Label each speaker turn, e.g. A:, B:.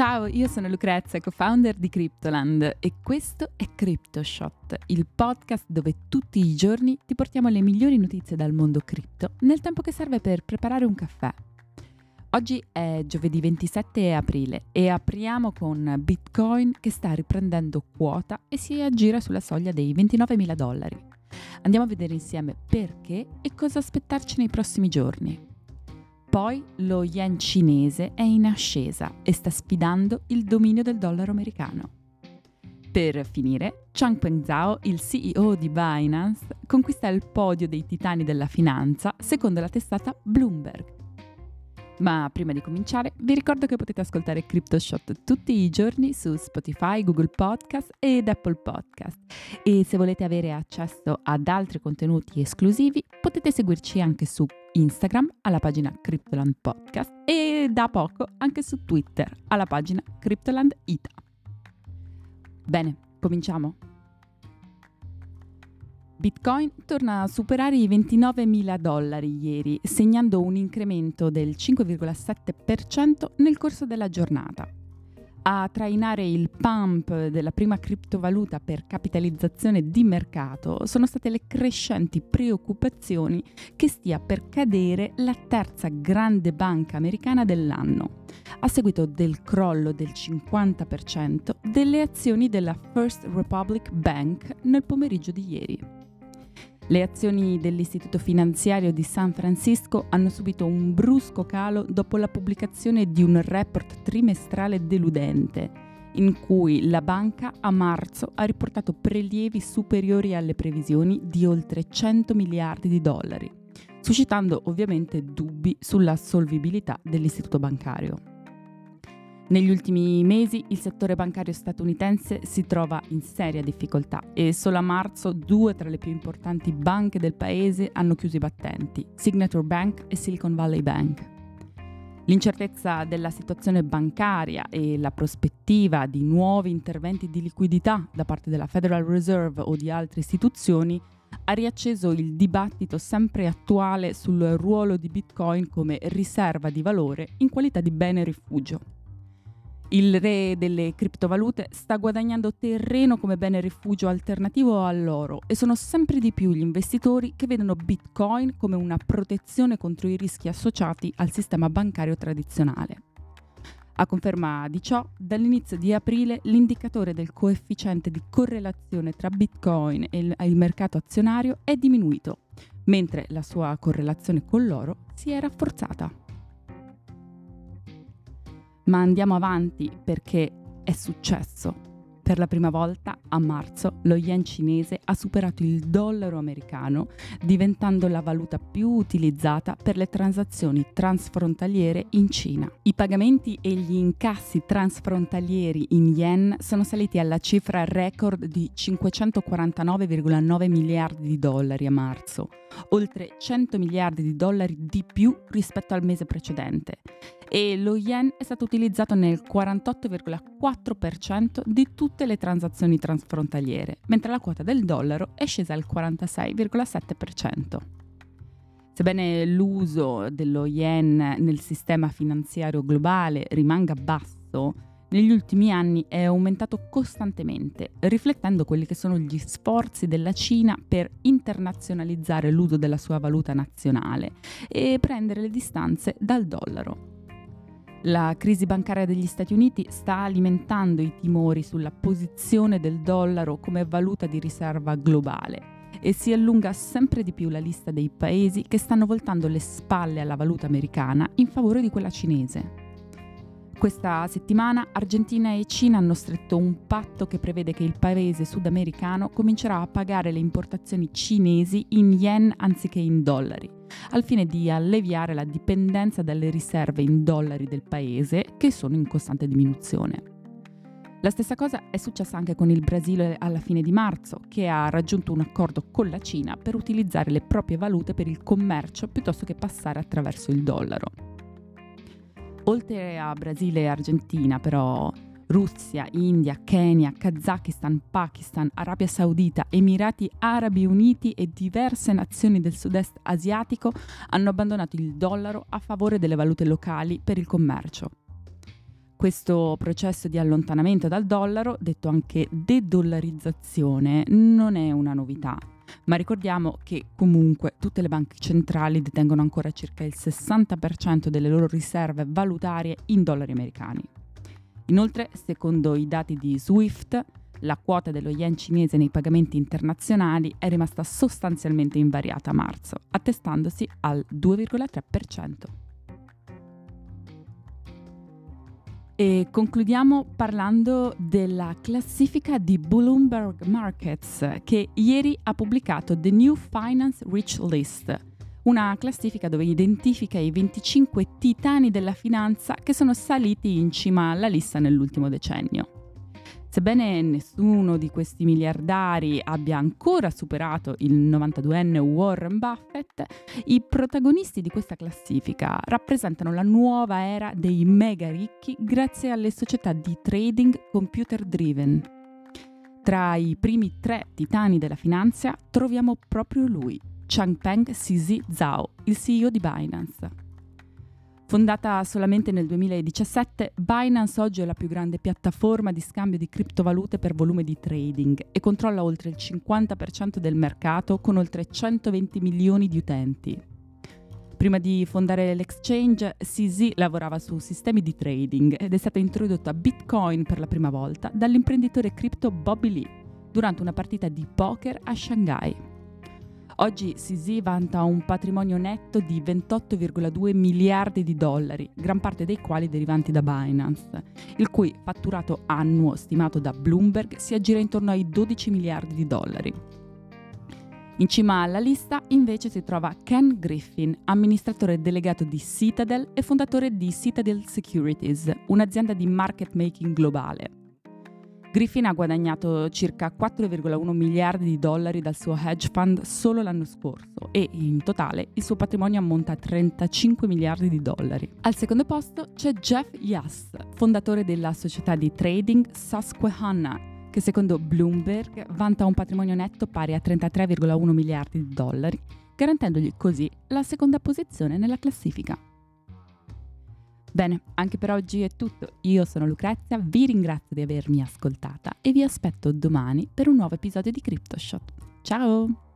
A: Ciao, io sono Lucrezia, co-founder di Cryptoland e questo è CryptoShot, il podcast dove tutti i giorni ti portiamo le migliori notizie dal mondo cripto nel tempo che serve per preparare un caffè. Oggi è giovedì 27 aprile e apriamo con Bitcoin che sta riprendendo quota e si aggira sulla soglia dei 29.000 dollari. Andiamo a vedere insieme perché e cosa aspettarci nei prossimi giorni. Poi lo yen cinese è in ascesa e sta sfidando il dominio del dollaro americano. Per finire, Changpeng Zhao, il CEO di Binance, conquista il podio dei titani della finanza secondo la testata Bloomberg. Ma prima di cominciare, vi ricordo che potete ascoltare CryptoShot tutti i giorni su Spotify, Google Podcast ed Apple Podcast. E se volete avere accesso ad altri contenuti esclusivi, potete seguirci anche su Instagram alla pagina Cryptoland Podcast e da poco anche su Twitter alla pagina Cryptoland Ita. Bene, cominciamo. Bitcoin torna a superare i 29.000 dollari ieri, segnando un incremento del 5,7% nel corso della giornata. A trainare il pump della prima criptovaluta per capitalizzazione di mercato sono state le crescenti preoccupazioni che stia per cadere la terza grande banca americana dell'anno, a seguito del crollo del 50% delle azioni della First Republic Bank nel pomeriggio di ieri. Le azioni dell'istituto finanziario di San Francisco hanno subito un brusco calo dopo la pubblicazione di un report trimestrale deludente, in cui la banca a marzo ha riportato prelievi superiori alle previsioni di oltre 100 miliardi di dollari, suscitando ovviamente dubbi sulla solvibilità dell'istituto bancario. Negli ultimi mesi il settore bancario statunitense si trova in seria difficoltà e solo a marzo due tra le più importanti banche del paese hanno chiuso i battenti, Signature Bank e Silicon Valley Bank. L'incertezza della situazione bancaria e la prospettiva di nuovi interventi di liquidità da parte della Federal Reserve o di altre istituzioni ha riacceso il dibattito sempre attuale sul ruolo di Bitcoin come riserva di valore in qualità di bene rifugio. Il re delle criptovalute sta guadagnando terreno come bene rifugio alternativo all'oro e sono sempre di più gli investitori che vedono Bitcoin come una protezione contro i rischi associati al sistema bancario tradizionale. A conferma di ciò, dall'inizio di aprile l'indicatore del coefficiente di correlazione tra Bitcoin e il mercato azionario è diminuito, mentre la sua correlazione con l'oro si è rafforzata ma andiamo avanti perché è successo. Per la prima volta a marzo lo yen cinese ha superato il dollaro americano, diventando la valuta più utilizzata per le transazioni transfrontaliere in Cina. I pagamenti e gli incassi transfrontalieri in yen sono saliti alla cifra record di 549,9 miliardi di dollari a marzo, oltre 100 miliardi di dollari di più rispetto al mese precedente e lo yen è stato utilizzato nel 48,4% di tutte le transazioni transfrontaliere, mentre la quota del dollaro è scesa al 46,7%. Sebbene l'uso dello yen nel sistema finanziario globale rimanga basso, negli ultimi anni è aumentato costantemente, riflettendo quelli che sono gli sforzi della Cina per internazionalizzare l'uso della sua valuta nazionale e prendere le distanze dal dollaro. La crisi bancaria degli Stati Uniti sta alimentando i timori sulla posizione del dollaro come valuta di riserva globale e si allunga sempre di più la lista dei paesi che stanno voltando le spalle alla valuta americana in favore di quella cinese. Questa settimana Argentina e Cina hanno stretto un patto che prevede che il paese sudamericano comincerà a pagare le importazioni cinesi in yen anziché in dollari al fine di alleviare la dipendenza dalle riserve in dollari del paese che sono in costante diminuzione. La stessa cosa è successa anche con il Brasile alla fine di marzo, che ha raggiunto un accordo con la Cina per utilizzare le proprie valute per il commercio piuttosto che passare attraverso il dollaro. Oltre a Brasile e Argentina, però, Russia, India, Kenya, Kazakistan, Pakistan, Arabia Saudita, Emirati Arabi Uniti e diverse nazioni del sud-est asiatico hanno abbandonato il dollaro a favore delle valute locali per il commercio. Questo processo di allontanamento dal dollaro, detto anche de-dollarizzazione, non è una novità, ma ricordiamo che comunque tutte le banche centrali detengono ancora circa il 60% delle loro riserve valutarie in dollari americani. Inoltre, secondo i dati di SWIFT, la quota dello yen cinese nei pagamenti internazionali è rimasta sostanzialmente invariata a marzo, attestandosi al 2,3%. E concludiamo parlando della classifica di Bloomberg Markets che ieri ha pubblicato The New Finance Rich List, una classifica dove identifica i 25 titani della finanza che sono saliti in cima alla lista nell'ultimo decennio. Sebbene nessuno di questi miliardari abbia ancora superato il 92enne Warren Buffett, i protagonisti di questa classifica rappresentano la nuova era dei mega ricchi grazie alle società di trading computer driven. Tra i primi tre titani della finanza troviamo proprio lui, Changpeng CZ Zhao, il CEO di Binance. Fondata solamente nel 2017, Binance oggi è la più grande piattaforma di scambio di criptovalute per volume di trading e controlla oltre il 50% del mercato con oltre 120 milioni di utenti. Prima di fondare l'exchange, CZ lavorava su sistemi di trading ed è stata introdotta Bitcoin per la prima volta dall'imprenditore cripto Bobby Lee durante una partita di poker a Shanghai. Oggi Sisi vanta un patrimonio netto di 28,2 miliardi di dollari, gran parte dei quali derivanti da Binance, il cui fatturato annuo stimato da Bloomberg si aggira intorno ai 12 miliardi di dollari. In cima alla lista invece si trova Ken Griffin, amministratore delegato di Citadel e fondatore di Citadel Securities, un'azienda di market making globale. Griffin ha guadagnato circa 4,1 miliardi di dollari dal suo hedge fund solo l'anno scorso e in totale il suo patrimonio ammonta a 35 miliardi di dollari. Al secondo posto c'è Jeff Yass, fondatore della società di trading Susquehanna, che secondo Bloomberg vanta un patrimonio netto pari a 33,1 miliardi di dollari, garantendogli così la seconda posizione nella classifica. Bene, anche per oggi è tutto. Io sono Lucrezia, vi ringrazio di avermi ascoltata e vi aspetto domani per un nuovo episodio di CryptoShot. Ciao!